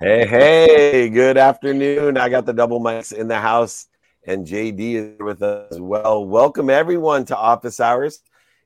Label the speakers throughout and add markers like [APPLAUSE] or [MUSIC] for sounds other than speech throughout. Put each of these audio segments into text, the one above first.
Speaker 1: Hey, hey, good afternoon. I got the double mics in the house, and JD is with us as well. Welcome, everyone, to Office Hours.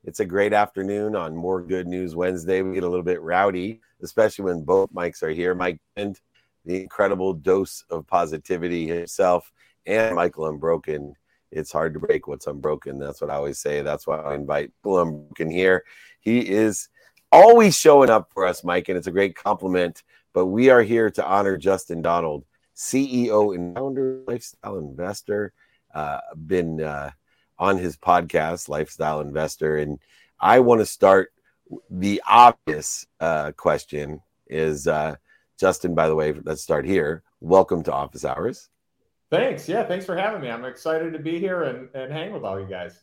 Speaker 1: It's a great afternoon on More Good News Wednesday. We get a little bit rowdy, especially when both mics are here. Mike and the incredible dose of positivity himself, and Michael Unbroken. It's hard to break what's unbroken. That's what I always say. That's why I invite Michael Unbroken here. He is always showing up for us, Mike, and it's a great compliment but we are here to honor Justin Donald, CEO and founder, lifestyle investor. Uh, been uh, on his podcast, Lifestyle Investor, and I want to start the obvious uh, question is uh, Justin. By the way, let's start here. Welcome to Office Hours.
Speaker 2: Thanks. Yeah, thanks for having me. I'm excited to be here and, and hang with all you guys.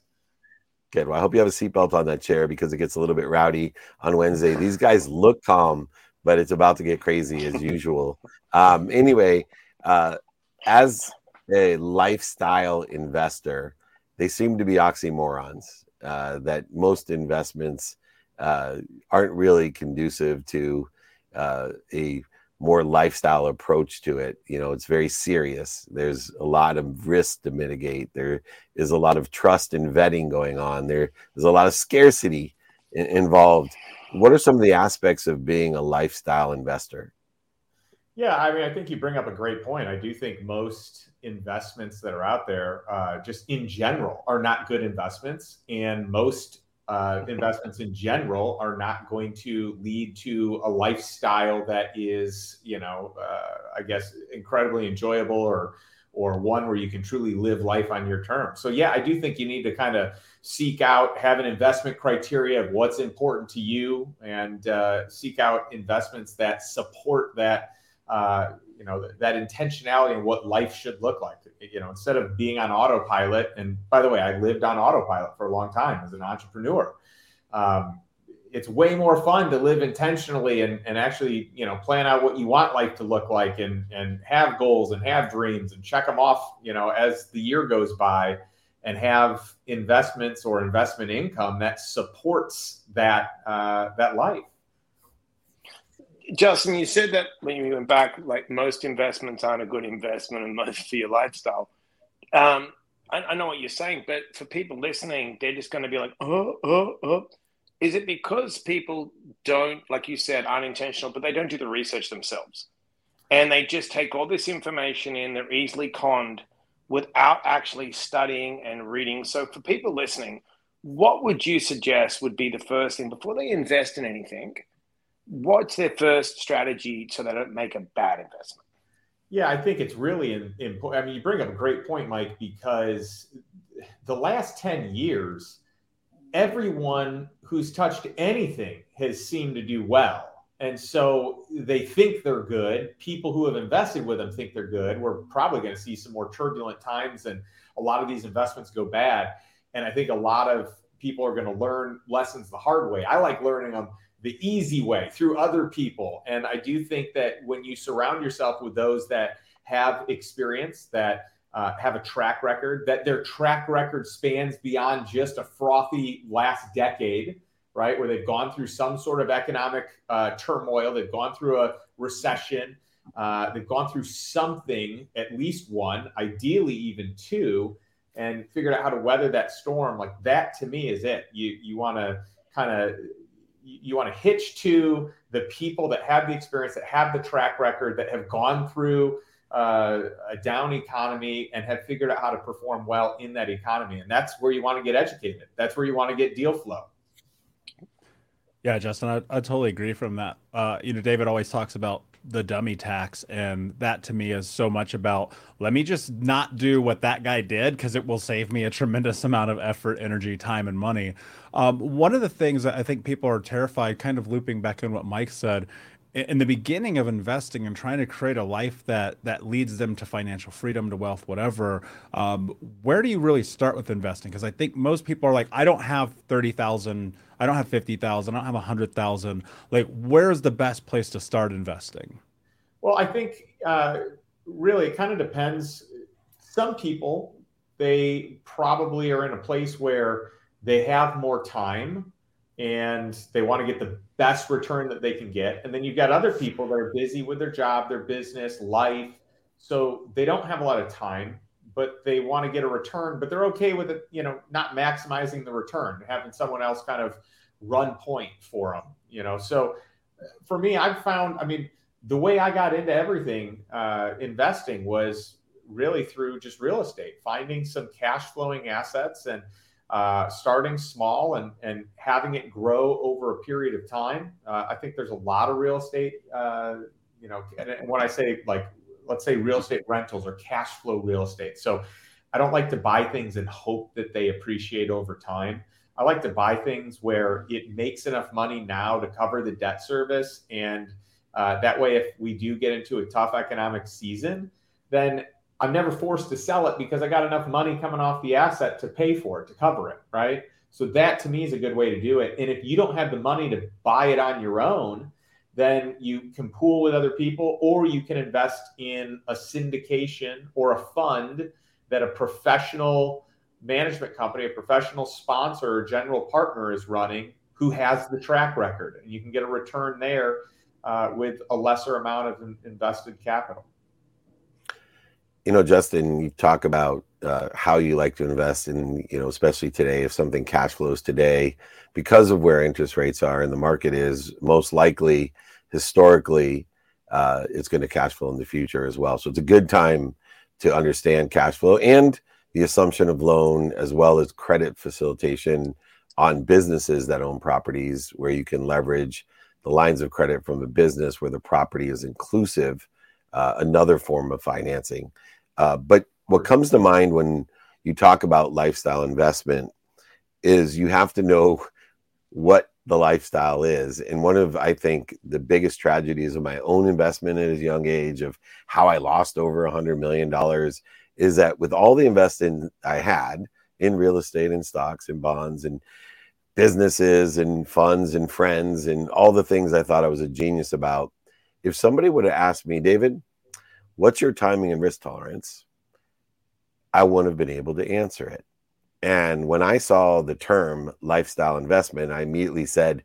Speaker 1: Good. Well, I hope you have a seatbelt on that chair because it gets a little bit rowdy on Wednesday. These guys look calm, but it's about to get crazy as usual. Um, anyway, uh, as a lifestyle investor, they seem to be oxymorons. Uh, that most investments uh, aren't really conducive to uh, a more lifestyle approach to it. You know, it's very serious. There's a lot of risk to mitigate. There is a lot of trust and vetting going on. There is a lot of scarcity in- involved what are some of the aspects of being a lifestyle investor?
Speaker 2: Yeah, I mean, I think you bring up a great point. I do think most investments that are out there, uh, just in general, are not good investments, and most uh, investments in general are not going to lead to a lifestyle that is, you know, uh, I guess, incredibly enjoyable or or one where you can truly live life on your terms. So yeah, I do think you need to kind of seek out, have an investment criteria of what's important to you, and uh, seek out investments that support that. Uh, you know that intentionality and what life should look like. You know, instead of being on autopilot. And by the way, I lived on autopilot for a long time as an entrepreneur. Um, it's way more fun to live intentionally and, and actually you know plan out what you want life to look like and and have goals and have dreams and check them off you know as the year goes by and have investments or investment income that supports that uh, that life.
Speaker 3: Justin you said that when you went back like most investments aren't a good investment and most for your lifestyle. Um, I, I know what you're saying but for people listening they're just going to be like oh oh oh is it because people don't, like you said, unintentional, but they don't do the research themselves? And they just take all this information in, they're easily conned without actually studying and reading. So, for people listening, what would you suggest would be the first thing before they invest in anything? What's their first strategy so they don't make a bad investment?
Speaker 2: Yeah, I think it's really important. I mean, you bring up a great point, Mike, because the last 10 years, everyone who's touched anything has seemed to do well. And so they think they're good. People who have invested with them think they're good. We're probably going to see some more turbulent times and a lot of these investments go bad. And I think a lot of people are going to learn lessons the hard way. I like learning them the easy way through other people. And I do think that when you surround yourself with those that have experience, that uh, have a track record, that their track record spans beyond just a frothy last decade, right? Where they've gone through some sort of economic uh, turmoil, they've gone through a recession, uh, they've gone through something, at least one, ideally even two, and figured out how to weather that storm. Like that to me is it. You you want to kind of you want to hitch to the people that have the experience, that have the track record, that have gone through uh, a down economy and have figured out how to perform well in that economy. And that's where you want to get educated. That's where you want to get deal flow.
Speaker 4: Yeah, Justin, I, I totally agree from that. Uh, you know, David always talks about the dummy tax, and that to me is so much about let me just not do what that guy did because it will save me a tremendous amount of effort, energy, time, and money. Um, one of the things that I think people are terrified, kind of looping back in what Mike said, in the beginning of investing and trying to create a life that that leads them to financial freedom to wealth whatever um, where do you really start with investing? Because i think most people are like i don't have 30000 i don't have 50000 i don't have 100000 like where's the best place to start investing?
Speaker 2: Well i think uh, really it kind of depends. Some people they probably are in a place where they have more time and they want to get the best return that they can get. And then you've got other people that are busy with their job, their business, life. So they don't have a lot of time, but they want to get a return, but they're okay with it, you know, not maximizing the return, having someone else kind of run point for them, you know. So for me, I've found, I mean, the way I got into everything uh, investing was really through just real estate, finding some cash flowing assets and uh, starting small and, and having it grow over a period of time. Uh, I think there's a lot of real estate, uh, you know, and when I say like, let's say real estate rentals or cash flow real estate. So I don't like to buy things and hope that they appreciate over time. I like to buy things where it makes enough money now to cover the debt service. And uh, that way, if we do get into a tough economic season, then I'm never forced to sell it because I got enough money coming off the asset to pay for it, to cover it, right? So that to me is a good way to do it. And if you don't have the money to buy it on your own, then you can pool with other people or you can invest in a syndication or a fund that a professional management company, a professional sponsor or general partner is running who has the track record. And you can get a return there uh, with a lesser amount of invested capital
Speaker 1: you know, Justin, you talk about uh, how you like to invest in, you know, especially today, if something cash flows today, because of where interest rates are and the market is, most likely, historically, uh, it's going to cash flow in the future as well. So it's a good time to understand cash flow and the assumption of loan as well as credit facilitation on businesses that own properties where you can leverage the lines of credit from the business where the property is inclusive, uh, another form of financing. Uh, but what comes to mind when you talk about lifestyle investment is you have to know what the lifestyle is. And one of, I think, the biggest tragedies of my own investment at a young age of how I lost over a $100 million is that with all the investing I had in real estate and stocks and bonds and businesses and funds and friends and all the things I thought I was a genius about, if somebody would have asked me, David, what's your timing and risk tolerance? I wouldn't have been able to answer it. And when I saw the term lifestyle investment, I immediately said,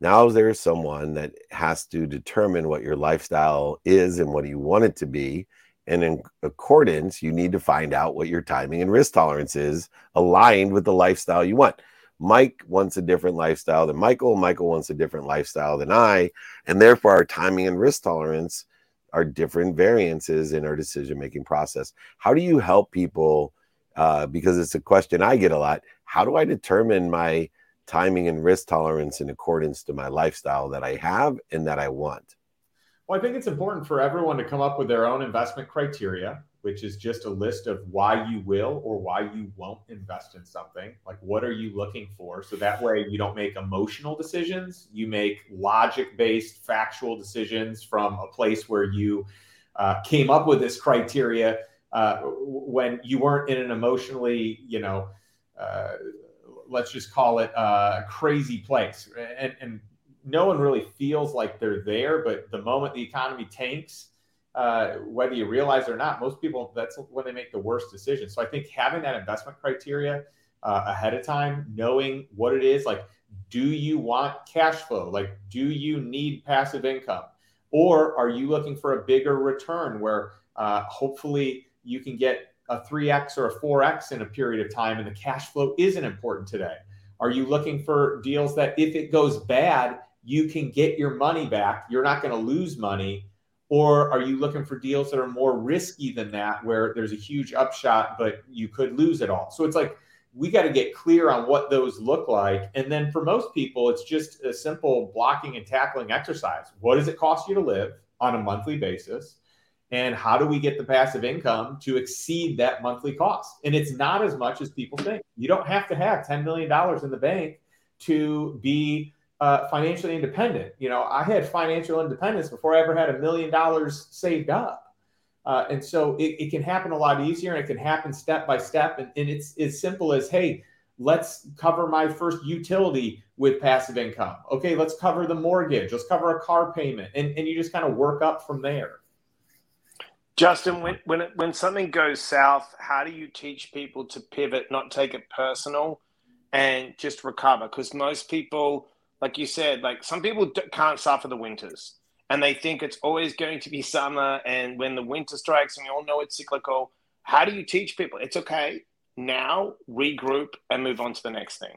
Speaker 1: now there's someone that has to determine what your lifestyle is and what you want it to be. And in accordance, you need to find out what your timing and risk tolerance is aligned with the lifestyle you want. Mike wants a different lifestyle than Michael. Michael wants a different lifestyle than I. And therefore, our timing and risk tolerance are different variances in our decision making process. How do you help people? Uh, because it's a question I get a lot. How do I determine my timing and risk tolerance in accordance to my lifestyle that I have and that I want?
Speaker 2: Well, I think it's important for everyone to come up with their own investment criteria which is just a list of why you will or why you won't invest in something. Like, what are you looking for? So that way you don't make emotional decisions. You make logic based, factual decisions from a place where you uh, came up with this criteria uh, when you weren't in an emotionally, you know, uh, let's just call it a crazy place. And, and no one really feels like they're there, but the moment the economy tanks, uh, whether you realize or not, most people that's when they make the worst decisions. So I think having that investment criteria uh, ahead of time, knowing what it is, like, do you want cash flow? Like, do you need passive income? Or are you looking for a bigger return where uh, hopefully you can get a 3x or a 4x in a period of time and the cash flow isn't important today? Are you looking for deals that if it goes bad, you can get your money back? You're not going to lose money or are you looking for deals that are more risky than that, where there's a huge upshot, but you could lose it all? So it's like we got to get clear on what those look like. And then for most people, it's just a simple blocking and tackling exercise. What does it cost you to live on a monthly basis? And how do we get the passive income to exceed that monthly cost? And it's not as much as people think. You don't have to have $10 million in the bank to be uh, financially independent. You know, I had financial independence before I ever had a million dollars saved up. Uh, and so it, it, can happen a lot easier and it can happen step by step. And, and it's as simple as, hey, let's cover my first utility with passive income. Okay, let's cover the mortgage. Let's cover a car payment. And, and you just kind of work up from there.
Speaker 3: Justin, when, when, when something goes south, how do you teach people to pivot, not take it personal, and just recover? Because most people like you said, like some people can't suffer the winters and they think it's always going to be [LAUGHS] summer. And when the winter strikes, and we all know it's cyclical, how do you teach people? It's okay now, regroup, and move on to the next thing.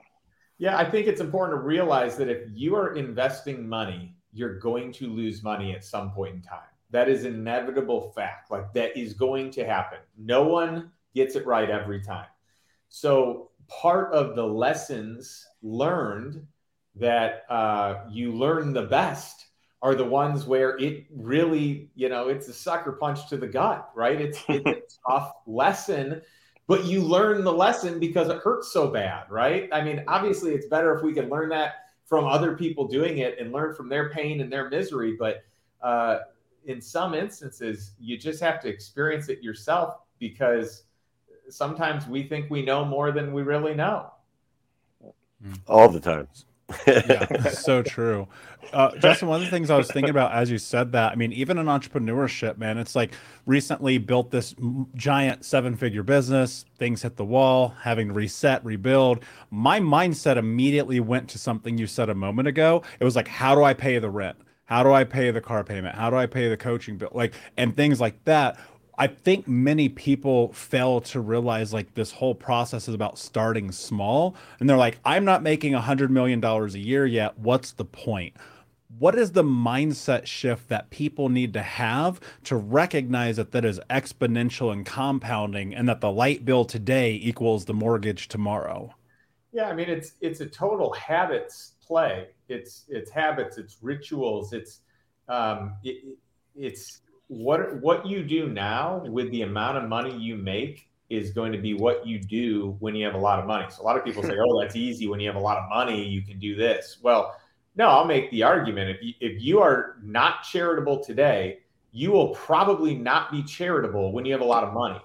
Speaker 2: Yeah, I think it's important to realize that if you are investing money, you're going to lose money at some point in time. That is inevitable fact. Like that is going to happen. No one gets it right every time. So, part of the lessons learned that uh, you learn the best are the ones where it really, you know, it's a sucker punch to the gut, right? It's, [LAUGHS] it's a tough lesson, but you learn the lesson because it hurts so bad, right? I mean, obviously, it's better if we can learn that from other people doing it and learn from their pain and their misery. But uh, in some instances, you just have to experience it yourself because sometimes we think we know more than we really know.
Speaker 1: All the time
Speaker 4: yeah, [LAUGHS] so true. Uh, Justin, one of the things I was thinking about as you said that, I mean, even in entrepreneurship, man, it's like recently built this giant seven figure business, things hit the wall, having to reset, rebuild. My mindset immediately went to something you said a moment ago. It was like, how do I pay the rent? How do I pay the car payment? How do I pay the coaching bill? Like, and things like that I think many people fail to realize like this whole process is about starting small. And they're like, I'm not making a $100 million a year yet. What's the point? What is the mindset shift that people need to have to recognize that that is exponential and compounding and that the light bill today equals the mortgage tomorrow?
Speaker 2: Yeah, I mean it's it's a total habits play. It's it's habits, it's rituals, it's um, it, it's what what you do now with the amount of money you make is going to be what you do when you have a lot of money. So a lot of people say, "Oh, that's easy when you have a lot of money, you can do this." Well, no, I'll make the argument if you, if you are not charitable today, you will probably not be charitable when you have a lot of money.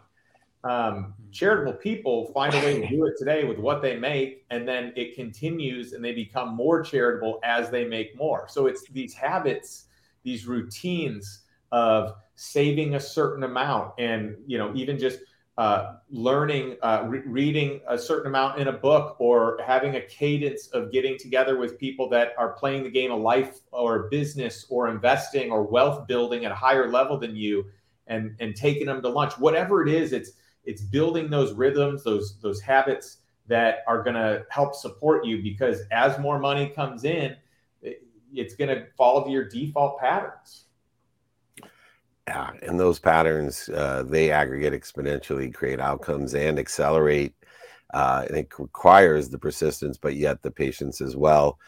Speaker 2: Um, charitable people find a way to do it today with what they make, and then it continues, and they become more charitable as they make more. So it's these habits, these routines of saving a certain amount and you know even just uh, learning uh, re- reading a certain amount in a book or having a cadence of getting together with people that are playing the game of life or business or investing or wealth building at a higher level than you and and taking them to lunch. Whatever it is it's it's building those rhythms those those habits that are going to help support you because as more money comes in it's going to fall to your default patterns
Speaker 1: yeah, and those patterns uh, they aggregate exponentially, create outcomes, and accelerate. Uh, and it requires the persistence, but yet the patience as well.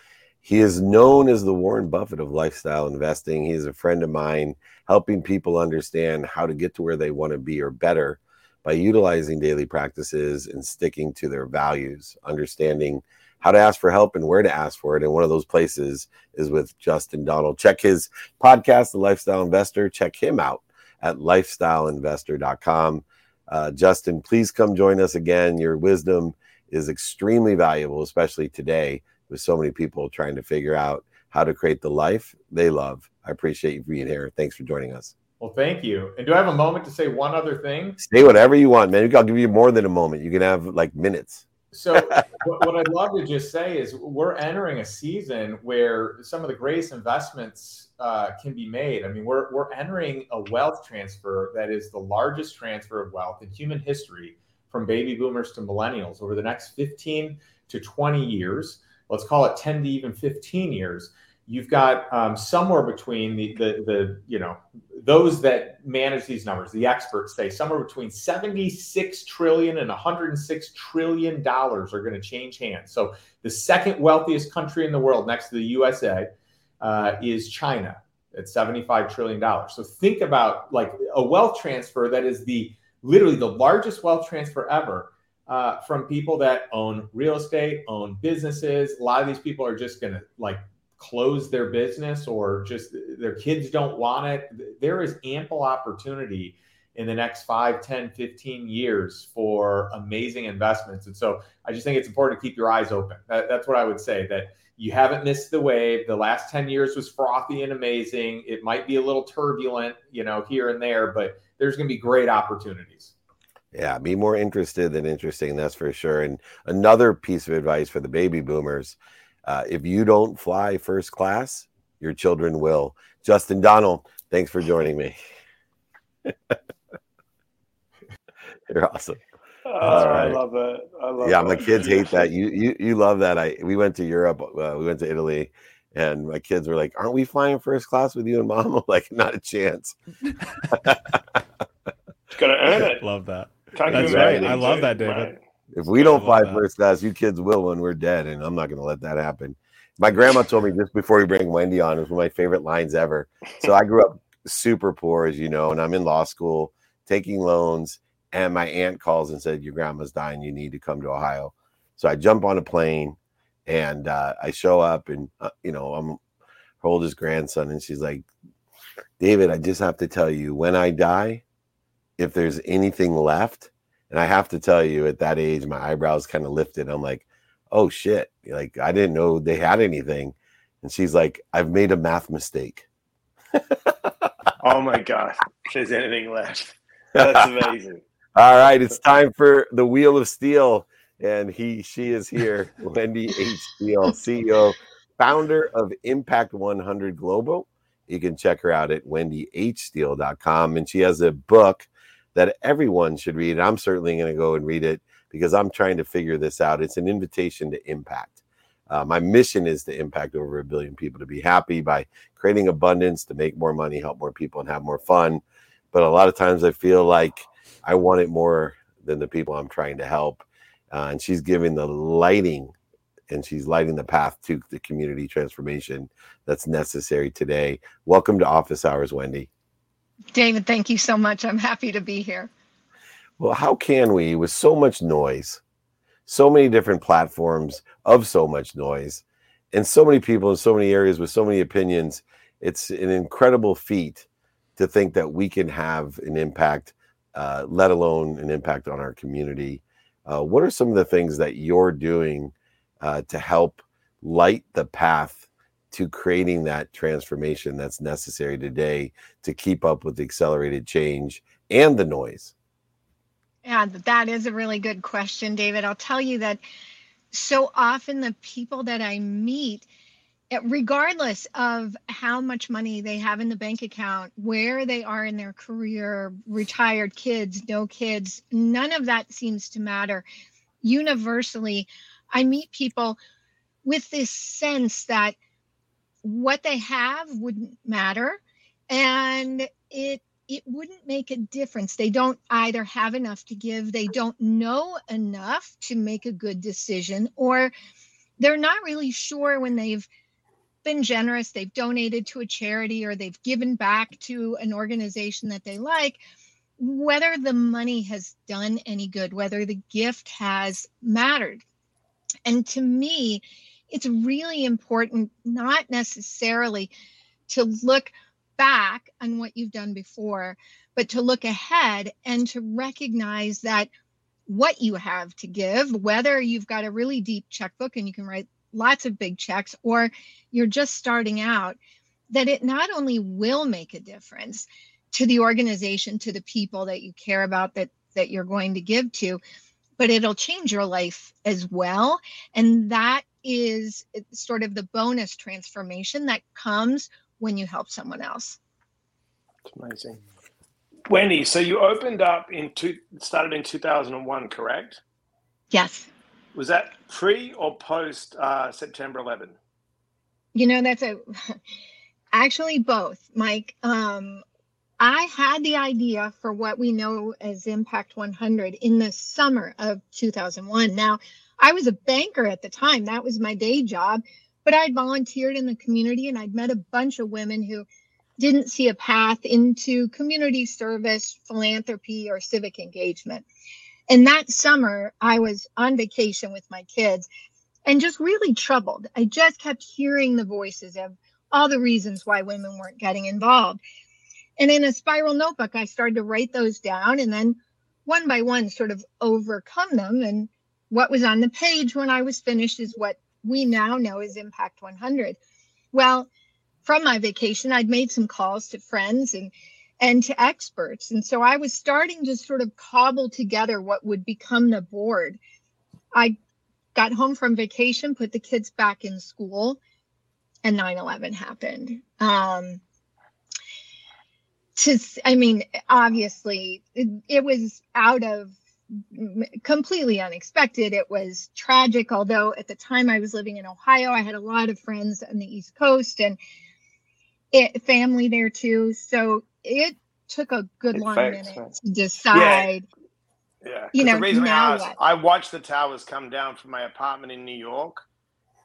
Speaker 1: He is known as the Warren Buffett of lifestyle investing. He is a friend of mine, helping people understand how to get to where they want to be or better by utilizing daily practices and sticking to their values, understanding how to ask for help and where to ask for it. And one of those places is with Justin Donald. Check his podcast, The Lifestyle Investor. Check him out at lifestyleinvestor.com. Uh, Justin, please come join us again. Your wisdom is extremely valuable, especially today with so many people trying to figure out how to create the life they love. I appreciate you being here. Thanks for joining us.
Speaker 2: Well, thank you. And do I have a moment to say one other thing?
Speaker 1: Say whatever you want, man. I'll give you more than a moment. You can have like minutes.
Speaker 2: So, what, what, I'd love to just say is we're entering a season where some of the greatest investments uh, can be made. I mean, we're, we're entering a wealth transfer that is the largest transfer of wealth in human history from baby boomers to millennials over the next 15 to 20 years. Let's call it 10 to even 15 years you've got um, somewhere between the, the, the you know those that manage these numbers the experts say somewhere between 76 trillion and 106 trillion dollars are going to change hands so the second wealthiest country in the world next to the usa uh, is china at 75 trillion dollars so think about like a wealth transfer that is the literally the largest wealth transfer ever uh, from people that own real estate, own businesses. A lot of these people are just going to like close their business or just their kids don't want it there is ample opportunity in the next 5 10 15 years for amazing investments. And so i just think it's important to keep your eyes open. That, that's what i would say that you haven't missed the wave. The last 10 years was frothy and amazing. It might be a little turbulent you know here and there but there's going to be great opportunities.
Speaker 1: Yeah be more interested than interesting that's for sure. And another piece of advice for the baby boomers Uh, if you don't fly first class, your children will. Justin Donald, thanks for joining me. [LAUGHS] You're awesome.
Speaker 3: Oh, right. I love it. I love
Speaker 1: yeah, my kids hate that. [LAUGHS] You you you love that. I we went to Europe. Uh, we went to Italy, and my kids were like, "Aren't we flying first class with you and mom?" [LAUGHS] I'm like, "Not a chance."
Speaker 3: Got to earn it.
Speaker 4: Love that.
Speaker 3: Can't
Speaker 4: That's right. I love that, David. Right.
Speaker 1: If we don't fight that. first class, you kids will when we're dead, and I'm not going to let that happen. My grandma told me just before we bring Wendy on, it was one of my favorite lines ever. So I grew up super poor, as you know, and I'm in law school taking loans. And my aunt calls and said, Your grandma's dying. You need to come to Ohio. So I jump on a plane and uh, I show up, and, uh, you know, I'm her oldest grandson. And she's like, David, I just have to tell you, when I die, if there's anything left, and I have to tell you, at that age, my eyebrows kind of lifted. I'm like, oh shit. Like, I didn't know they had anything. And she's like, I've made a math mistake. [LAUGHS]
Speaker 3: oh my God. If there's anything left. That's amazing. [LAUGHS]
Speaker 1: All right. It's time for the Wheel of Steel. And he, she is here, Wendy H. Steele, CEO, founder of Impact 100 Global. You can check her out at wendyhsteele.com. And she has a book that everyone should read. I'm certainly going to go and read it because I'm trying to figure this out. It's an invitation to impact. Uh, my mission is to impact over a billion people to be happy by creating abundance, to make more money, help more people, and have more fun. But a lot of times I feel like I want it more than the people I'm trying to help. Uh, and she's giving the lighting and she's lighting the path to the community transformation that's necessary today. Welcome to Office Hours, Wendy.
Speaker 5: David, thank you so much. I'm happy to be here.
Speaker 1: Well, how can we, with so much noise, so many different platforms of so much noise, and so many people in so many areas with so many opinions, it's an incredible feat to think that we can have an impact, uh, let alone an impact on our community. Uh, what are some of the things that you're doing uh, to help light the path to creating that transformation that's necessary today to keep up with the accelerated change and the noise?
Speaker 5: Yeah, that is a really good question, David. I'll tell you that so often the people that I meet, eh, regardless of how much money they have in the bank account, where they are in their career, retired kids, no kids, none of that seems to matter. Universally, I meet people with this sense that what they have wouldn't matter. And it it wouldn't make a difference. They don't either have enough to give. They don't know enough to make a good decision or they're not really sure when they've been generous they've donated to a charity or they've given back to an organization that they like. Whether the money has done any good whether the gift has mattered. And to me it's really important not necessarily to look back on what you've done before, but to look ahead and to recognize that what you have to give, whether you've got a really deep checkbook and you can write lots of big checks, or you're just starting out, that it not only will make a difference to the organization, to the people that you care about that that you're going to give to, but it'll change your life as well. And that is sort of the bonus transformation that comes when you help someone else.
Speaker 3: It's amazing. Wendy, so you opened up in two, started in 2001, correct?
Speaker 5: Yes.
Speaker 3: Was that pre or post uh, September 11?
Speaker 5: You know, that's a [LAUGHS] actually both, Mike. Um, I had the idea for what we know as Impact 100 in the summer of 2001. Now, I was a banker at the time, that was my day job, but I'd volunteered in the community and I'd met a bunch of women who didn't see a path into community service, philanthropy, or civic engagement. And that summer, I was on vacation with my kids and just really troubled. I just kept hearing the voices of all the reasons why women weren't getting involved. And in a spiral notebook, I started to write those down and then one by one sort of overcome them. And what was on the page when I was finished is what we now know is Impact 100. Well, from my vacation, I'd made some calls to friends and and to experts. And so I was starting to sort of cobble together what would become the board. I got home from vacation, put the kids back in school, and 9 11 happened. Um, to, I mean, obviously, it, it was out of completely unexpected. It was tragic, although at the time I was living in Ohio, I had a lot of friends on the East Coast and it, family there too. So it took a good it long minute to decide.
Speaker 3: Yeah. yeah. You know, the reason I asked, I watched the towers come down from my apartment in New York,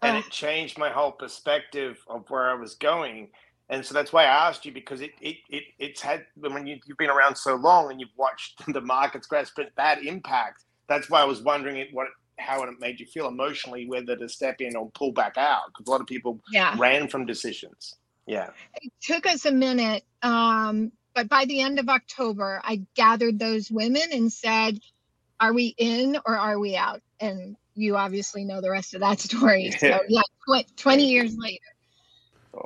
Speaker 3: and it changed my whole perspective of where I was going. And so that's why I asked you because it it, it it's had when you, have been around so long and you've watched [LAUGHS] the markets crash, but that impact. That's why I was wondering it, what how it made you feel emotionally, whether to step in or pull back out. Because a lot of people yeah. ran from decisions. Yeah,
Speaker 5: it took us a minute, um, but by the end of October, I gathered those women and said, "Are we in or are we out?" And you obviously know the rest of that story. [LAUGHS] So yeah, tw- twenty years later.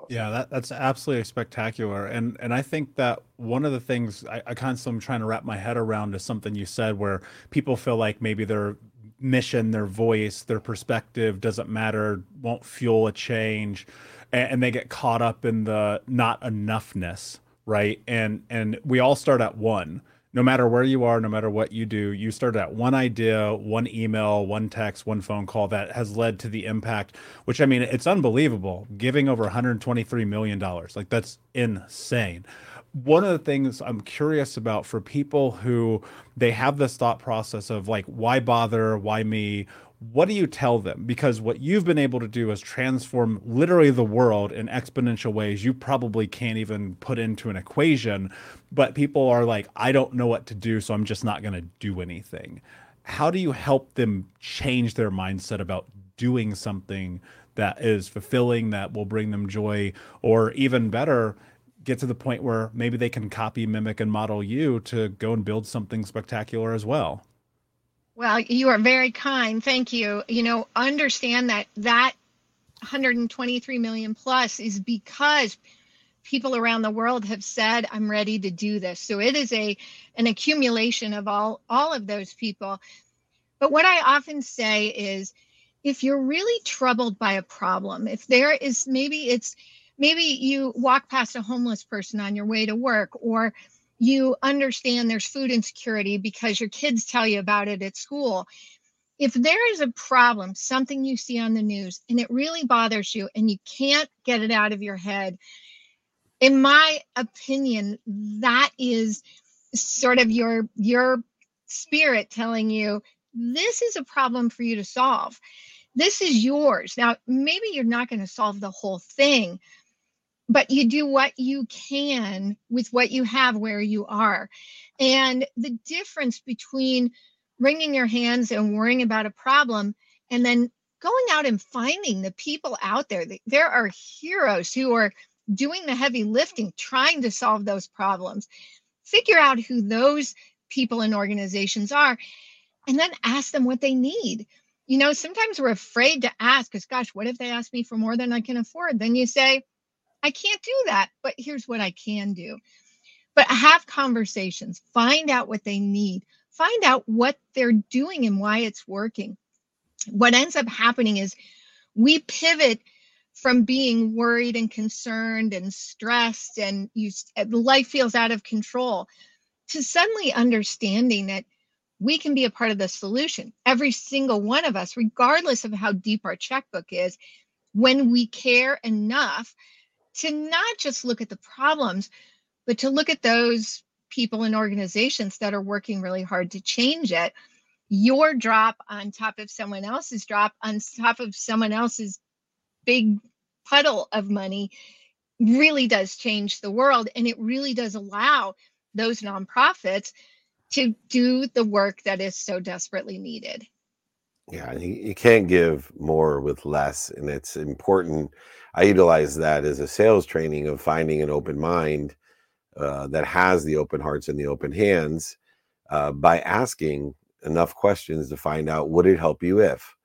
Speaker 4: Yeah, that, that's absolutely spectacular. And and I think that one of the things I, I constantly am trying to wrap my head around is something you said where people feel like maybe their mission, their voice, their perspective doesn't matter, won't fuel a change, and, and they get caught up in the not enoughness, right? And and we all start at one no matter where you are, no matter what you do, you start at one idea, one email, one text, one phone call that has led to the impact, which I mean, it's unbelievable. Giving over $123 million. Like, that's insane. One of the things I'm curious about for people who they have this thought process of like, why bother? Why me? What do you tell them? Because what you've been able to do is transform literally the world in exponential ways you probably can't even put into an equation. But people are like, I don't know what to do, so I'm just not going to do anything. How do you help them change their mindset about doing something that is fulfilling, that will bring them joy, or even better, get to the point where maybe they can copy, mimic, and model you to go and build something spectacular as well?
Speaker 5: Well, you are very kind. Thank you. You know, understand that that 123 million plus is because people around the world have said i'm ready to do this so it is a an accumulation of all all of those people but what i often say is if you're really troubled by a problem if there is maybe it's maybe you walk past a homeless person on your way to work or you understand there's food insecurity because your kids tell you about it at school. If there is a problem, something you see on the news, and it really bothers you and you can't get it out of your head, in my opinion, that is sort of your your spirit telling you this is a problem for you to solve. This is yours. Now, maybe you're not going to solve the whole thing, but you do what you can with what you have where you are. And the difference between wringing your hands and worrying about a problem and then going out and finding the people out there, there are heroes who are doing the heavy lifting, trying to solve those problems. Figure out who those people and organizations are, and then ask them what they need. You know, sometimes we're afraid to ask because, gosh, what if they ask me for more than I can afford? Then you say, I can't do that, but here's what I can do. But have conversations, find out what they need, find out what they're doing and why it's working. What ends up happening is we pivot from being worried and concerned and stressed and you eh, life feels out of control to suddenly understanding that we can be a part of the solution every single one of us regardless of how deep our checkbook is when we care enough to not just look at the problems, but to look at those people and organizations that are working really hard to change it. Your drop on top of someone else's drop on top of someone else's big puddle of money really does change the world. And it really does allow those nonprofits to do the work that is so desperately needed.
Speaker 1: Yeah, you can't give more with less. And it's important I utilize that as a sales training of finding an open mind uh, that has the open hearts and the open hands uh, by asking enough questions to find out would it help you if.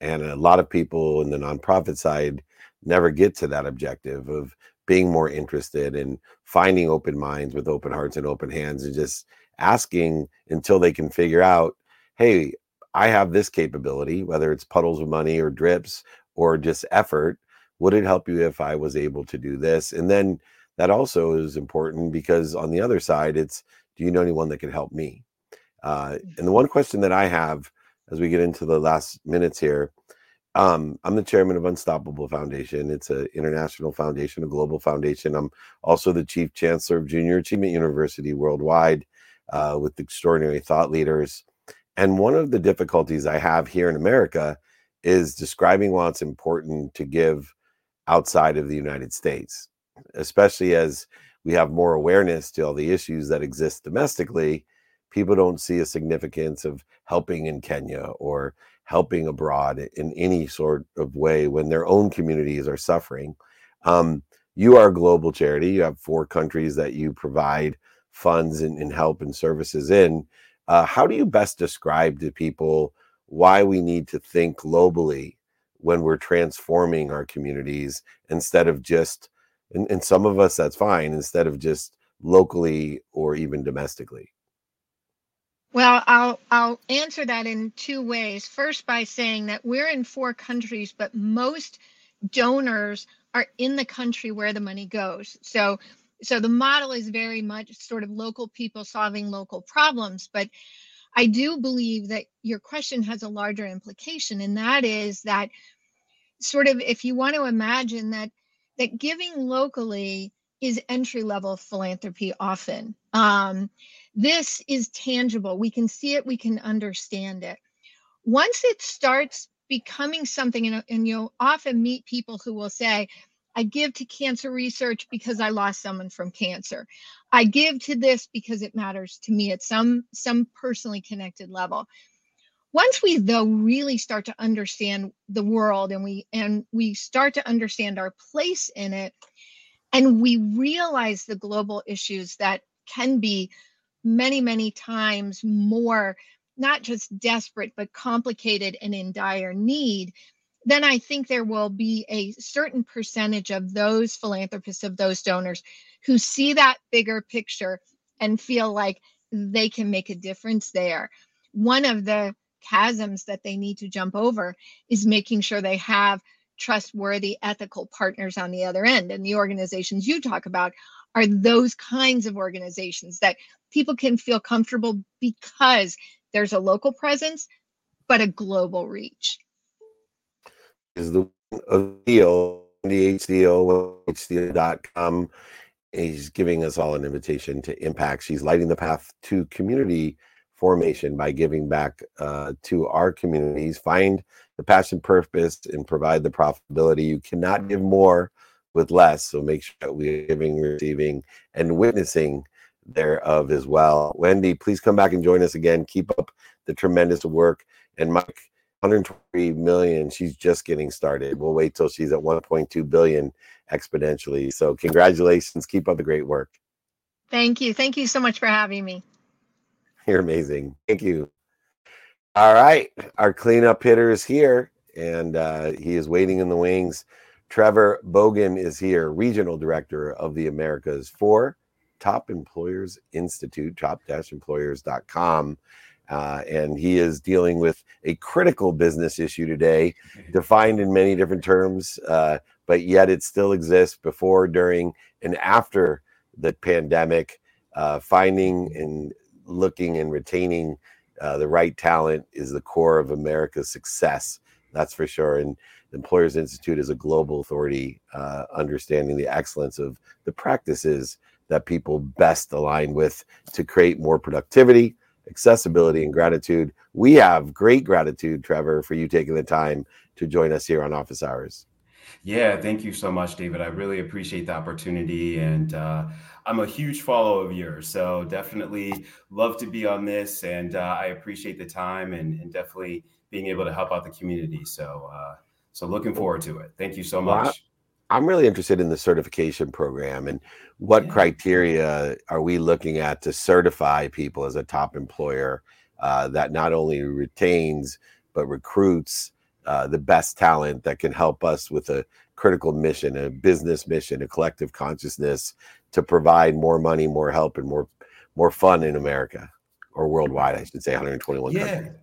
Speaker 1: And a lot of people in the nonprofit side never get to that objective of being more interested in finding open minds with open hearts and open hands and just asking until they can figure out hey I have this capability, whether it's puddles of money or drips or just effort. Would it help you if I was able to do this? And then that also is important because on the other side, it's do you know anyone that could help me? Uh, and the one question that I have as we get into the last minutes here, um, I'm the chairman of Unstoppable Foundation. It's an international foundation, a global foundation. I'm also the chief chancellor of Junior Achievement University worldwide uh, with extraordinary thought leaders. And one of the difficulties I have here in America is describing why it's important to give outside of the United States, especially as we have more awareness to all the issues that exist domestically. People don't see a significance of helping in Kenya or helping abroad in any sort of way when their own communities are suffering. Um, you are a global charity. You have four countries that you provide funds and, and help and services in. Uh, how do you best describe to people why we need to think globally when we're transforming our communities instead of just, and, and some of us that's fine, instead of just locally or even domestically?
Speaker 5: Well, I'll I'll answer that in two ways. First, by saying that we're in four countries, but most donors are in the country where the money goes. So so the model is very much sort of local people solving local problems, but I do believe that your question has a larger implication, and that is that sort of if you want to imagine that that giving locally is entry level philanthropy often. Um, this is tangible. We can see it, we can understand it. Once it starts becoming something, and, and you'll often meet people who will say, I give to cancer research because I lost someone from cancer. I give to this because it matters to me at some some personally connected level. Once we though really start to understand the world and we and we start to understand our place in it and we realize the global issues that can be many many times more not just desperate but complicated and in dire need then I think there will be a certain percentage of those philanthropists, of those donors who see that bigger picture and feel like they can make a difference there. One of the chasms that they need to jump over is making sure they have trustworthy, ethical partners on the other end. And the organizations you talk about are those kinds of organizations that people can feel comfortable because there's a local presence, but a global reach
Speaker 1: is the deal, the HDO, HDO.com. He's giving us all an invitation to impact. She's lighting the path to community formation by giving back uh, to our communities. Find the passion, purpose, and provide the profitability. You cannot give more with less. So make sure that we're giving, receiving, and witnessing thereof as well. Wendy, please come back and join us again. Keep up the tremendous work. And Mike, 120 million she's just getting started. We'll wait till she's at 1.2 billion exponentially. So congratulations. Keep up the great work.
Speaker 5: Thank you. Thank you so much for having me.
Speaker 1: You're amazing. Thank you. All right. Our cleanup hitter is here and uh, he is waiting in the wings. Trevor bogan is here regional director of the americas for top employers institute top-employers.com uh, and he is dealing with a critical business issue today, [LAUGHS] defined in many different terms, uh, but yet it still exists before, during, and after the pandemic. Uh, finding and looking and retaining uh, the right talent is the core of America's success. That's for sure. And the Employers Institute is a global authority, uh, understanding the excellence of the practices that people best align with to create more productivity, accessibility, and gratitude. We have great gratitude, Trevor, for you taking the time to join us here on Office Hours.
Speaker 6: Yeah, thank you so much, David. I really appreciate the opportunity. And uh, I'm a huge follower of yours. So definitely love to be on this. And uh, I appreciate the time and, and, definitely being able to help out the community. So, uh, so looking forward to it. Thank you so much.
Speaker 1: I'm really interested in the certification program and what yeah. criteria are we looking at to certify people as a top employer uh, that not only retains but recruits uh, the best talent that can help us with a critical mission, a business mission, a collective consciousness to provide more money, more help, and more more fun in America or worldwide, I should say, 121 yeah. countries.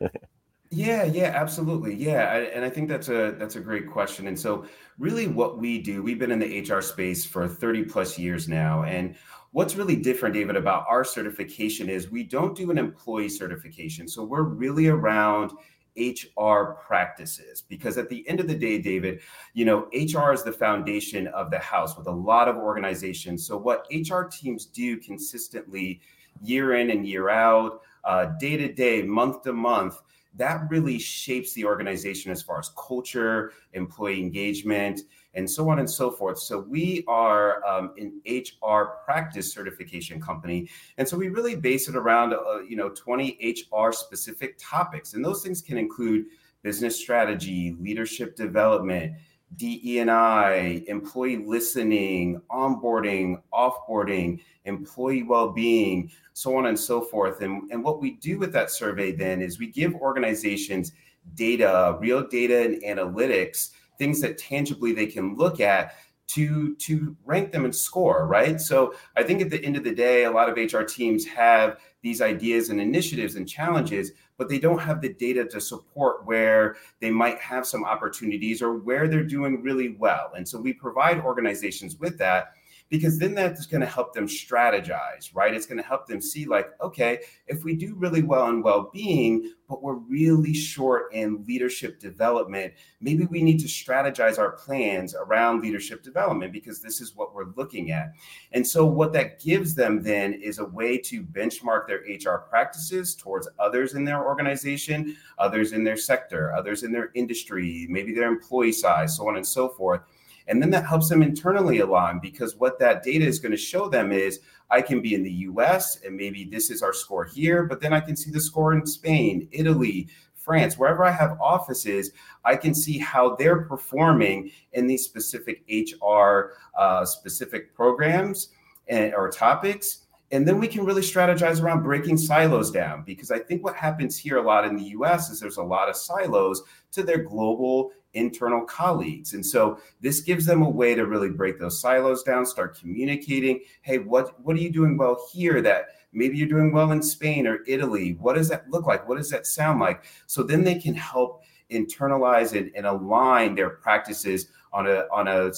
Speaker 1: [LAUGHS]
Speaker 6: Yeah, yeah, absolutely. Yeah, I, and I think that's a that's a great question. And so, really, what we do, we've been in the HR space for thirty plus years now, and what's really different, David, about our certification is we don't do an employee certification. So we're really around HR practices because at the end of the day, David, you know, HR is the foundation of the house with a lot of organizations. So what HR teams do consistently, year in and year out, uh, day to day, month to month that really shapes the organization as far as culture, employee engagement, and so on and so forth. So we are um, an HR practice certification company, and so we really base it around uh, you know 20 HR specific topics, and those things can include business strategy, leadership development, DE&I, employee listening, onboarding, offboarding, employee well-being, so on and so forth. And, and what we do with that survey then is we give organizations data, real data and analytics, things that tangibly they can look at to to rank them and score, right? So I think at the end of the day, a lot of HR teams have these ideas and initiatives and challenges, but they don't have the data to support where they might have some opportunities or where they're doing really well. And so we provide organizations with that because then that's going to help them strategize, right? It's going to help them see, like, okay, if we do really well in well being, but we're really short in leadership development, maybe we need to strategize our plans around leadership development because this is what we're looking at. And so, what that gives them then is a way to benchmark their HR practices towards others in their organization, others in their sector, others in their industry, maybe their employee size, so on and so forth and then that helps them internally align because what that data is going to show them is I can be in the US and maybe this is our score here, but then I can see the score in Spain, Italy, France, wherever I have offices, I can see how they're performing in these specific HR uh, specific programs and, or topics. And then we can really strategize around breaking silos down because I think what happens here a lot in the US is there's a lot of silos to their global internal colleagues. And so this gives them a way to really break those silos down, start communicating. Hey, what, what are you doing well here that maybe you're doing well in Spain or Italy? What does that look like? What does that sound like? So then they can help internalize and, and align their practices on a on a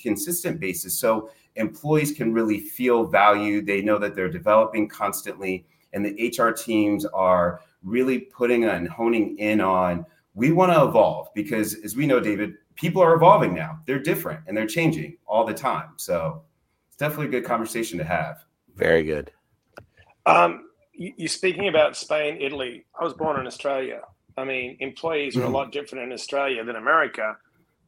Speaker 6: consistent basis. So employees can really feel valued. They know that they're developing constantly, and the HR teams are really putting and honing in on we want to evolve because as we know david people are evolving now they're different and they're changing all the time so it's definitely a good conversation to have
Speaker 1: very good
Speaker 3: um, you, are speaking about spain italy i was born in australia i mean employees mm-hmm. are a mm-hmm. lot different in australia than america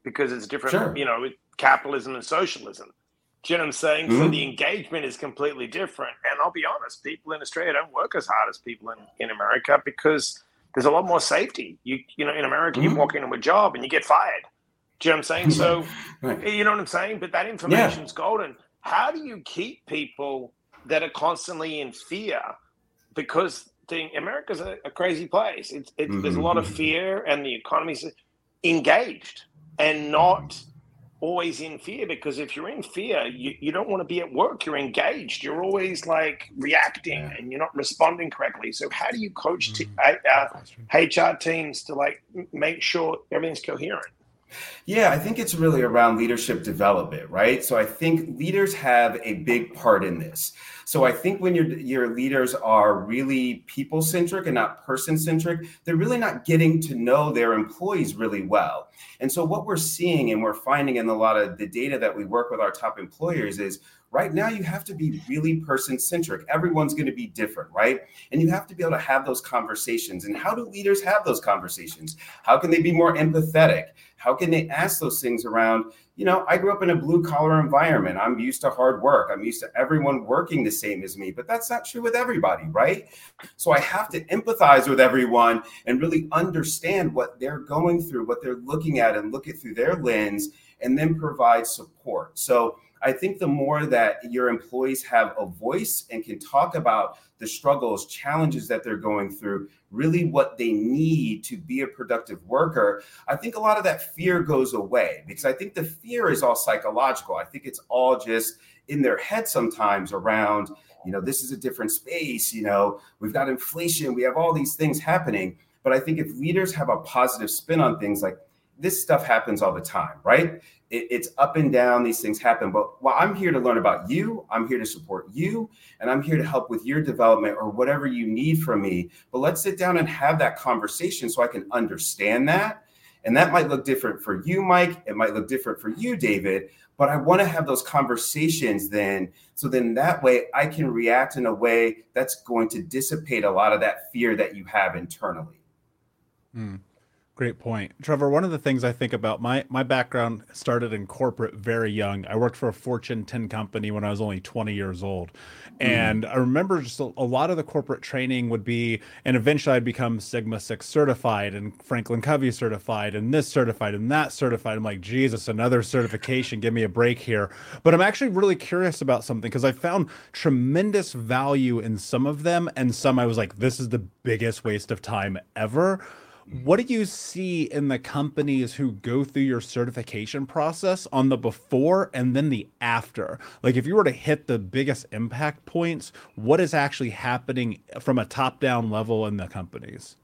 Speaker 3: because it's different sure. you know with capitalism and socialism do you know what I'm saying? Mm-hmm. So the engagement is completely different. And I'll be honest, people in Australia don't work as hard as people in, in America because there's a lot more safety. You you know, in America, mm-hmm. you walk into a job and you get fired. Do you know what I'm saying? So right. you know what I'm saying? But that information's yeah. golden. How do you keep people that are constantly in fear? Because the America's a, a crazy place. It's, it's mm-hmm. there's a lot of mm-hmm. fear, and the economy's engaged and not always in fear because if you're in fear, you, you don't want to be at work. You're engaged. You're always like reacting yeah. and you're not responding correctly. So how do you coach mm-hmm. uh, HR teams to like make sure everything's coherent?
Speaker 6: Yeah, I think it's really around leadership development, right? So I think leaders have a big part in this. So I think when your your leaders are really people centric and not person centric, they're really not getting to know their employees really well. And so what we're seeing and we're finding in a lot of the data that we work with our top employers is right now you have to be really person centric everyone's going to be different right? And you have to be able to have those conversations. And how do leaders have those conversations? How can they be more empathetic? How can they ask those things around you know i grew up in a blue collar environment. I'm used to hard work. I'm used to everyone working the same as me. But that's not true with everybody right? So i have to empathize with everyone and really understand what they're going through what they're looking at and look it through their lens and then provide support. So I think the more that your employees have a voice and can talk about the struggles, challenges that they're going through, really what they need to be a productive worker, I think a lot of that fear goes away because I think the fear is all psychological. I think it's all just in their head sometimes around, you know, this is a different space, you know, we've got inflation, we have all these things happening. But I think if leaders have a positive spin on things like this stuff happens all the time, right? It, it's up and down, these things happen. But while I'm here to learn about you, I'm here to support you, and I'm here to help with your development or whatever you need from me. But let's sit down and have that conversation so I can understand that. And that might look different for you, Mike. It might look different for you, David. But I want to have those conversations then. So then that way I can react in a way that's going to dissipate a lot of that fear that you have internally.
Speaker 4: Mm. Great point. Trevor, one of the things I think about my my background started in corporate very young. I worked for a Fortune 10 company when I was only 20 years old. Mm-hmm. And mm. I remember just a, a, lot of the corporate training would be and eventually I'd become Sigma 6 certified and Franklin Covey certified and this certified and that certified. I'm like, "Jesus, another certification. Give me a break here." But I'm actually really curious about something because I found tremendous value in some of them and some I was like, "This is the biggest waste of time ever." What do you see in the companies who go through your certification process on the before and then the after? Like, if you were to hit the biggest impact points, what is actually happening from a top down level in the companies?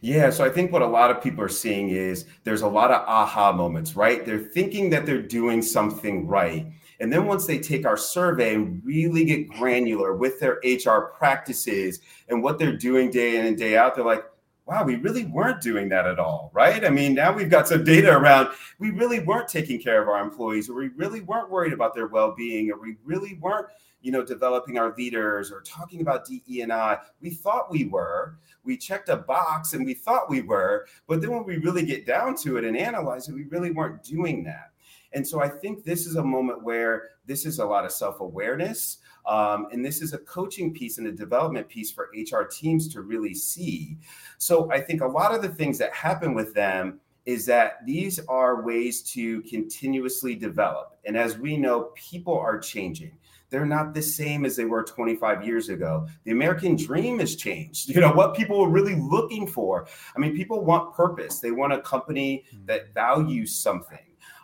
Speaker 6: Yeah, so I think what a lot of people are seeing is there's a lot of aha moments, right? They're thinking that they're doing something right. And then once they take our survey and really get granular with their HR practices and what they're doing day in and day out, they're like, wow, we really weren't doing that at all, right? I mean, now we've got some data around we really weren't taking care of our employees, or we really weren't worried about their well-being, or we really weren't, you know, developing our leaders or talking about DE and I. We thought we were. We checked a box and we thought we were, but then when we really get down to it and analyze it, we really weren't doing that. And so I think this is a moment where this is a lot of self-awareness. Um, and this is a coaching piece and a development piece for HR teams to really see. So I think a lot of the things that happen with them is that these are ways to continuously develop. And as we know, people are changing. They're not the same as they were 25 years ago. The American dream has changed. [LAUGHS] You know, what people are really looking for. I mean, people want purpose, they want a company hmm. that values something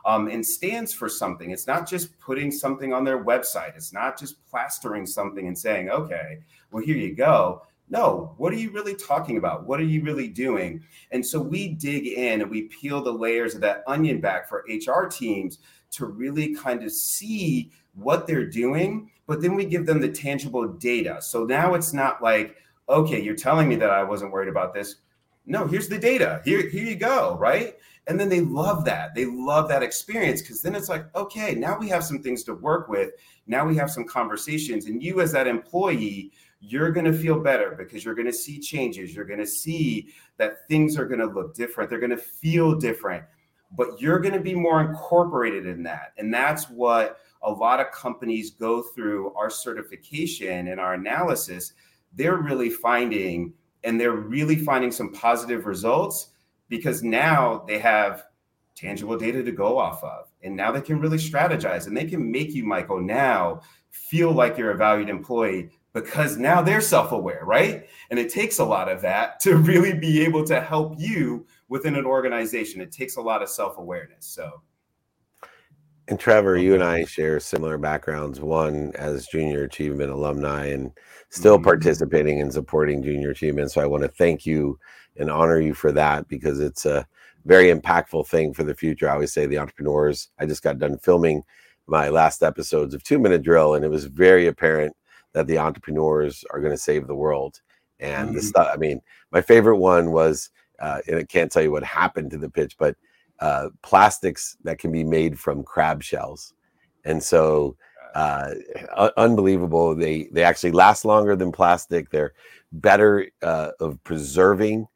Speaker 6: um, and stands for something. It's not just putting something on their website, it's not just plastering something and saying, okay, well, here you go. No, what are you really talking about? What are you really doing? And so we dig in and we peel the layers of that onion back for HR teams to really kind of see what they're doing, but then we give them the tangible data. So now it's not like, okay, you're telling me that I wasn't worried about this. No, here's the data. Here, here you go, right? And then they love that. They love that experience because then it's like, okay, now we have some things to work with. Now we have some conversations. And you, as that employee, you're going to feel better because you're going to see changes. You're going to see that things are going to look different. They're going to feel different, but you're going to be more incorporated in that. And that's what a lot of companies go through our certification and our analysis. They're really finding, and they're really finding some positive results because now they have tangible data to go off of. And now they can really strategize and they can make you, Michael, now feel like you're a valued employee because now they're self aware, right? And it takes a lot of that [LAUGHS] to really be able to help you within an organization. It takes a lot of self awareness. So,
Speaker 1: and Trevor, you and I share similar backgrounds. One as junior achievement alumni and still mm-hmm. participating and supporting junior achievement. So I want to thank you and honor you for that because it's a very impactful thing for the future. I always say the entrepreneurs. I just got done filming my last episodes of Two Minute Drill, and it was very apparent that the entrepreneurs are going to save the world. And mm-hmm. the stuff. I mean, my favorite one was, uh, and I can't tell you what happened to the pitch, but uh, plastics that can be made from crab shells, and so uh, unbelievable. They they actually last longer than plastic. They're better uh, of preserving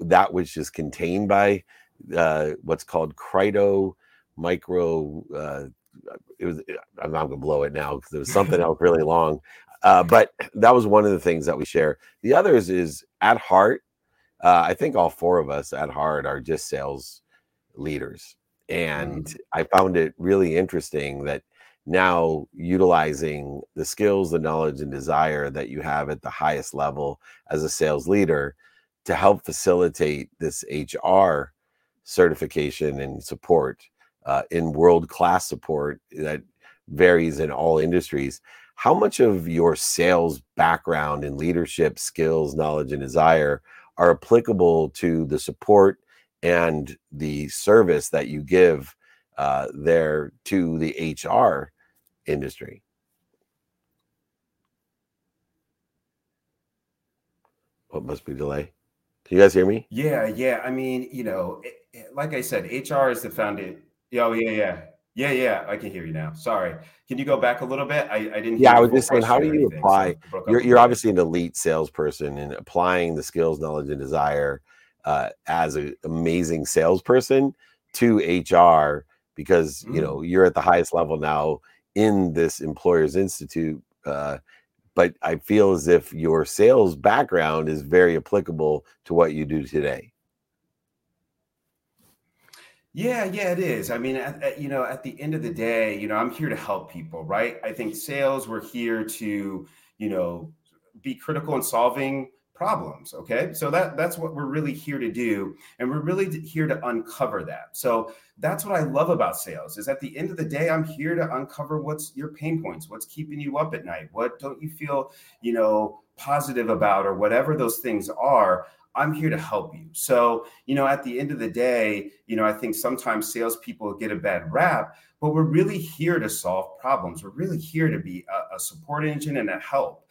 Speaker 1: that which is contained by uh, what's called cryo micro. Uh, it was I'm not gonna blow it now because there was something else really [LAUGHS] long. Uh, but that was one of the things that we share. The others is at heart. Uh, I think all four of us at heart are just sales leaders, and mm. I found it really interesting that now utilizing the skills, the knowledge, and desire that you have at the highest level as a sales leader to help facilitate this HR certification and support uh, in world class support that varies in all industries. How much of your sales background and leadership skills, knowledge, and desire are applicable to the support and the service that you give uh, there to the HR industry. What must be delay? Can you guys hear me?
Speaker 6: Yeah, yeah. I mean, you know, it, it, like I said, HR is the foundation. Oh, yeah, yeah. Yeah, yeah, I can hear you now. Sorry. Can you go back a little bit? I, I didn't.
Speaker 1: Yeah, I was just saying, how do you anything, apply? So you're you're obviously an elite salesperson and applying the skills, knowledge, and desire uh, as an amazing salesperson to HR because mm. you know you're at the highest level now in this Employers Institute. Uh, but I feel as if your sales background is very applicable to what you do today.
Speaker 6: Yeah, yeah, it is. I mean, at, at, you know, at the end of the day, you know, I'm here to help people, right? I think sales, we're here to, you know, be critical in solving problems okay so that that's what we're really here to do and we're really here to uncover that so that's what i love about sales is at the end of the day i'm here to uncover what's your pain points what's keeping you up at night what don't you feel you know positive about or whatever those things are I'm here to help you. So, you know, at the end of the day, you know, I think sometimes salespeople get a bad rap, but we're really here to solve problems. We're really here to be a, a support engine and a help.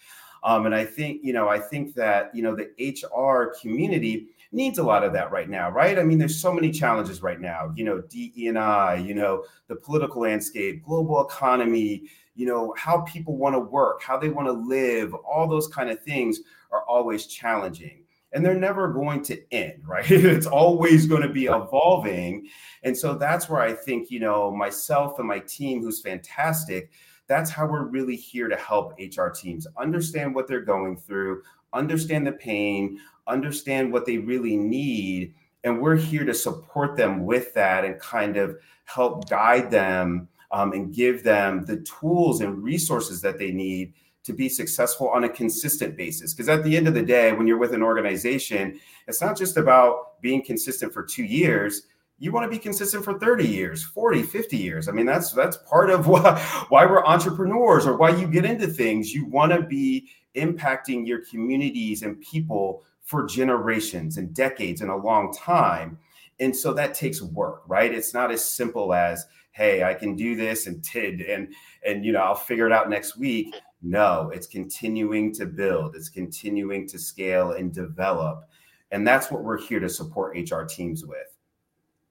Speaker 6: Um, and I think, you know, I think that, you know, the HR community needs a lot of that right now, right? I mean, there's so many challenges right now, you know, DE&I, you know, the political landscape, global economy, you know, how people want to work, how they want to live, all those kind of things are always challenging and they're never going to end, [LAUGHS] right? it's always going to be evolving. And so that's where I think, you know, myself and my team, who's fantastic, that's how we're really here to help HR teams understand what they're going through, understand the pain, understand what they really need. And we're here to support them with that and kind of help guide them um, and give them the tools and resources that they need to be successful on a consistent basis. Because at the end of the day, when you're with an organization, it's not just about being consistent for two years you want to be consistent for 30 years 40 50 years. I mean that's that's part of [LAUGHS] why, why we're entrepreneurs or why you get into things. You want to be impacting your communities and people for generations and decades and a long time. And so that takes work right? It's not as simple as hey i can do this and tid and and you know i'll figure it out next week. No it's continuing to build. It's continuing to scale and develop. And that's what we're here to support hr teams with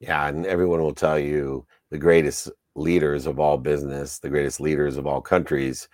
Speaker 1: yeah, and everyone will tell you the greatest leaders of all business, the greatest leaders of all countries,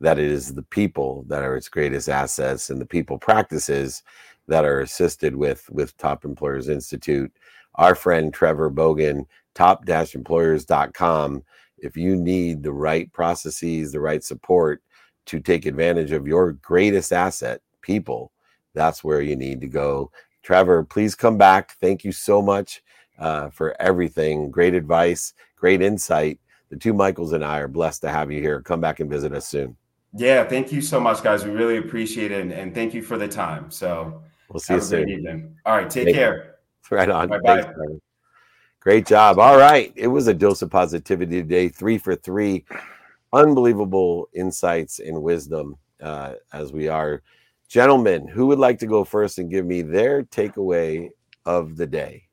Speaker 1: that it is the people that are its greatest assets and the people practices that are assisted with with Top Employers Institute. Our friend Trevor Bogan, top-employers.com. If you need the right processes, the right support to take advantage of your greatest asset, people, that's where you need to go. Trevor, please come back. Thank you so much uh, for everything. Great advice, great insight. The two Michaels and I are blessed to have you here. Come back and visit us soon.
Speaker 6: Yeah, thank you so much, guys. We really appreciate it, and, and thank you for the time. So
Speaker 1: we'll see you soon.
Speaker 6: All right, take thank care. You. [LAUGHS]
Speaker 1: Right on. Bye bye. Great job. All right, it was a dose of positivity today. Three for three, unbelievable insights and wisdom uh, as we are. Gentlemen, who would like to go first and give me their takeaway of the day?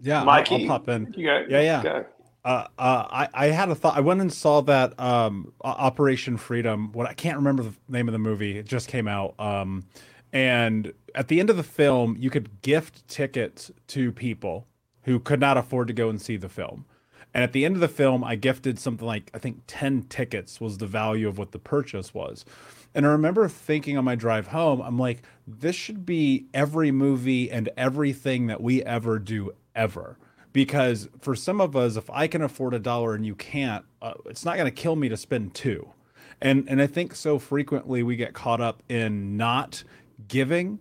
Speaker 4: Yeah, Mikey, I'll, I'll pop in. yeah, yeah. Uh, uh, I, I had a thought. I went and saw that um, Operation Freedom. What I can't remember the name of the movie. It just came out. Um, and at the end of the film, you could gift tickets to people who could not afford to go and see the film. And at the end of the film, I gifted something like I think ten tickets was the value of what the purchase was. And I remember thinking on my drive home, I'm like, this should be every movie and everything that we ever do ever. Because for some of us, if I can afford a dollar and you can't, uh, it's not going to kill me to spend two. And and I think so frequently we get caught up in not giving.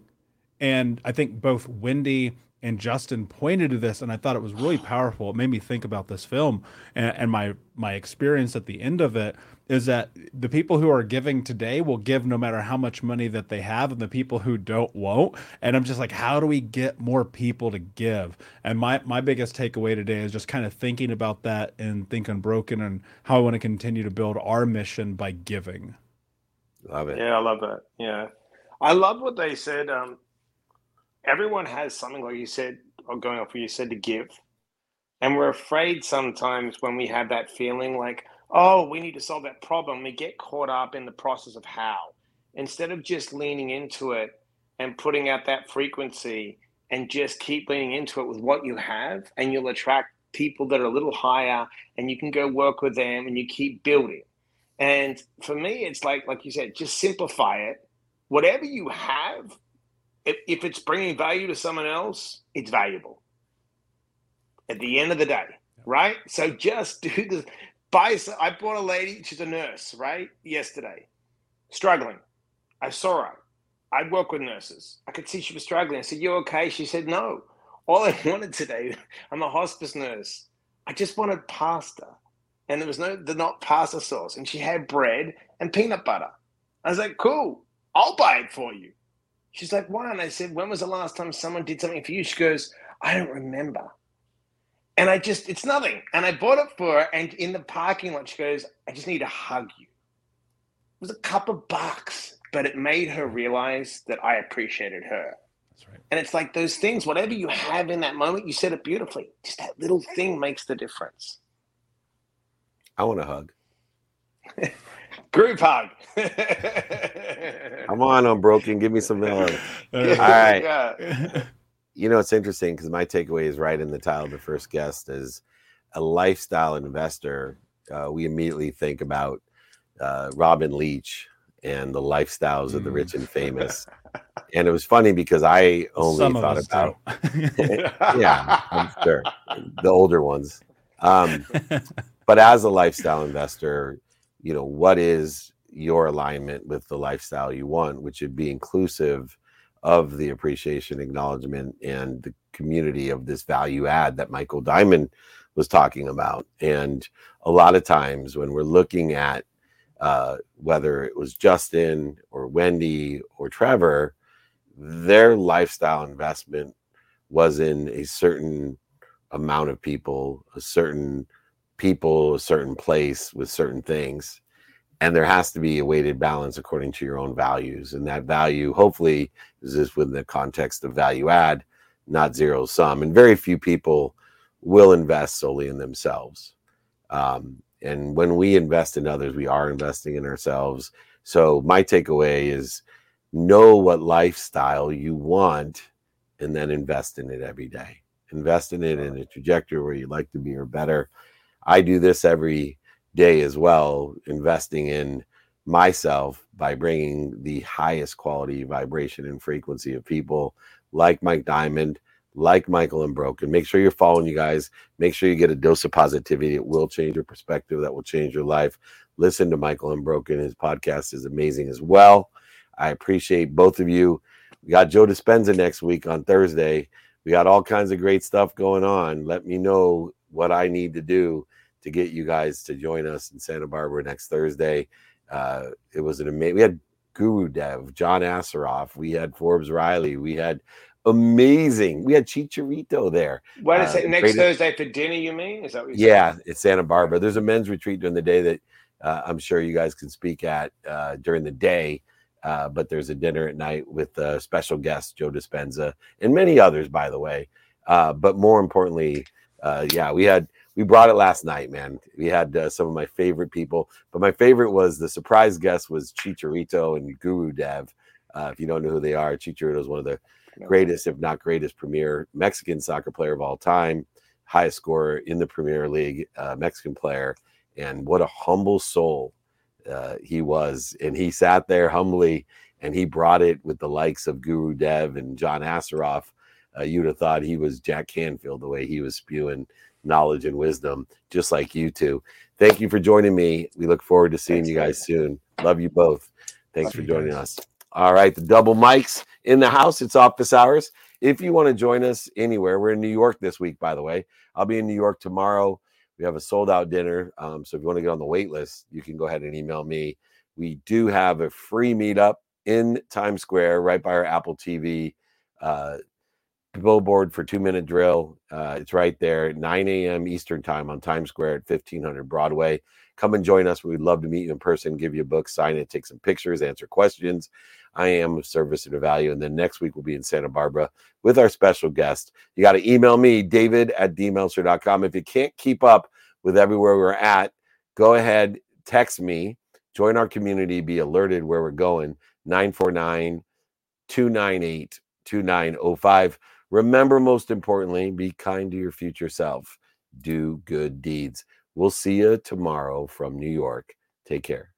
Speaker 4: And I think both Wendy and Justin pointed to this, and I thought it was really powerful. It made me think about this film and, and my my experience at the end of it is that the people who are giving today will give no matter how much money that they have and the people who don't won't. And i'm just like how do we get more people to give? And my my biggest takeaway today is just kind of thinking about that and think unbroken and how i want to continue to build our mission by giving.
Speaker 1: Love it.
Speaker 3: Yeah i love that. Yeah. I love what they said um everyone has something like you said, or going off what you said to give. And we're afraid sometimes when we have that feeling like, oh, we need to solve that problem, we get caught up in the process of how. Instead of just leaning into it and putting out that frequency and just keep leaning into it with what you have, and you'll attract people that are a little higher and you can go work with them and you keep building. And for me, it's like, like you said, just simplify it. Whatever you have, if, if it's bringing value to someone else, it's valuable at the end of the day, right? So just [LAUGHS] do the I bought a lady, she's a nurse, right? Yesterday, struggling. I saw her. I work with nurses. I could see she was struggling. I said, You okay? She said, No. All I [LAUGHS] wanted today, I'm a hospice nurse. I just wanted pasta. And there was no, the not pasta sauce. And she had bread and peanut butter. I was like, Cool. I'll buy it for you. She's like, Why? And I said, When was the last time someone did something for you? She goes, I don't remember. And I just, it's nothing. And I bought it for her. And in the parking lot, she goes, I just need to hug you. It was a couple bucks, but it made her realize that I appreciated her. That's right. And it's like those things, whatever you have in that moment, you said it beautifully. Just that little thing makes the difference.
Speaker 1: I want a hug. [LAUGHS]
Speaker 3: Group hug.
Speaker 1: Come on, Unbroken. Give me some [LAUGHS] love. All right. Yeah [LAUGHS] you know, it's interesting because my takeaway is right in the title of the first guest is a lifestyle investor. Uh, we immediately think about uh, Robin Leach and the lifestyles of the rich and famous. [LAUGHS] and it was funny because I only Some thought about, [LAUGHS] yeah, I'm sure the older ones. Um, but as a lifestyle investor, you know, what is your alignment with the lifestyle you want, which would be inclusive of the appreciation, acknowledgement, and the community of this value add that Michael Diamond was talking about. And a lot of times when we're looking at uh, whether it was Justin or Wendy or Trevor, their lifestyle investment was in a certain amount of people, a certain people, a certain place with certain things and there has to be a weighted balance according to your own values and that value hopefully is this within the context of value add not zero sum and very few people will invest solely in themselves. Um, and when we invest in others we are investing in ourselves. So my takeaway is know what lifestyle you want and then invest in it every day. Invest in it in a trajectory where you'd like to be or better. I do this every day as well, investing in myself by bringing the highest quality vibration and frequency of people like Mike Diamond, like Michael Unbroken. Make sure you're following you guys. Make sure you get a dose of positivity. It will change your perspective. That will change your life. Listen to Michael Unbroken. His podcast is amazing as well. I appreciate both of you. We got Joe Dispenza next week on Thursday. We got all kinds of great stuff going on. Let me know what I need to do to get you guys to join us in Santa Barbara next Thursday. Uh, it was an amazing. We had Guru Dev, John Assaraf, we had Forbes Riley, we had amazing. We had Chicharito there.
Speaker 3: What is uh, it? Next. Thursday for dinner? You mean? Is that what
Speaker 1: yeah? Saying? It's Santa Barbara. There's a men's retreat during the day that uh, I'm sure you guys can speak at uh, during the day. Uh, but there's a dinner at night with a special guest Joe Dispenza and many others, by the way. Uh, but more importantly, uh, yeah, we had we brought it last night, man. We had uh, some of my favorite people, but my favorite was the surprise guest was Chicharito and Guru Dev. Uh, if you don't know who they are, Chicharito is one of the greatest, if not greatest, premier Mexican soccer player of all time, highest scorer in the Premier League, uh, Mexican player, and what a humble soul uh, he was. And he sat there humbly, and he brought it with the likes of Guru Dev and John Assaraf. Uh, you'd have thought he was Jack Canfield the way he was spewing knowledge and wisdom, just like you two. Thank you for joining me. We look forward to seeing Thanks, you guys soon. Love you both. Thanks for joining us. All right, the double mics in the house. It's office hours. If you want to join us anywhere, we're in New York this week, by the way. I'll be in New York tomorrow. We have a sold out dinner. Um, so if you want to get on the wait list, you can go ahead and email me. We do have a free meetup in Times Square right by our Apple TV uh, billboard for two minute drill. Uh, it's right there, 9 a.m. Eastern time on Times Square at 1500 Broadway. Come and join us. We'd love to meet you in person, give you a book, sign it, take some pictures, answer questions. I am of service and of value. And then next week we'll be in Santa Barbara with our special guest. You got to email me, david at dmeltzer.com. If you can't keep up with everywhere we're at, go ahead, text me, join our community, be alerted where we're going. 949 298 2905. Remember, most importantly, be kind to your future self. Do good deeds. We'll see you tomorrow from New York. Take care.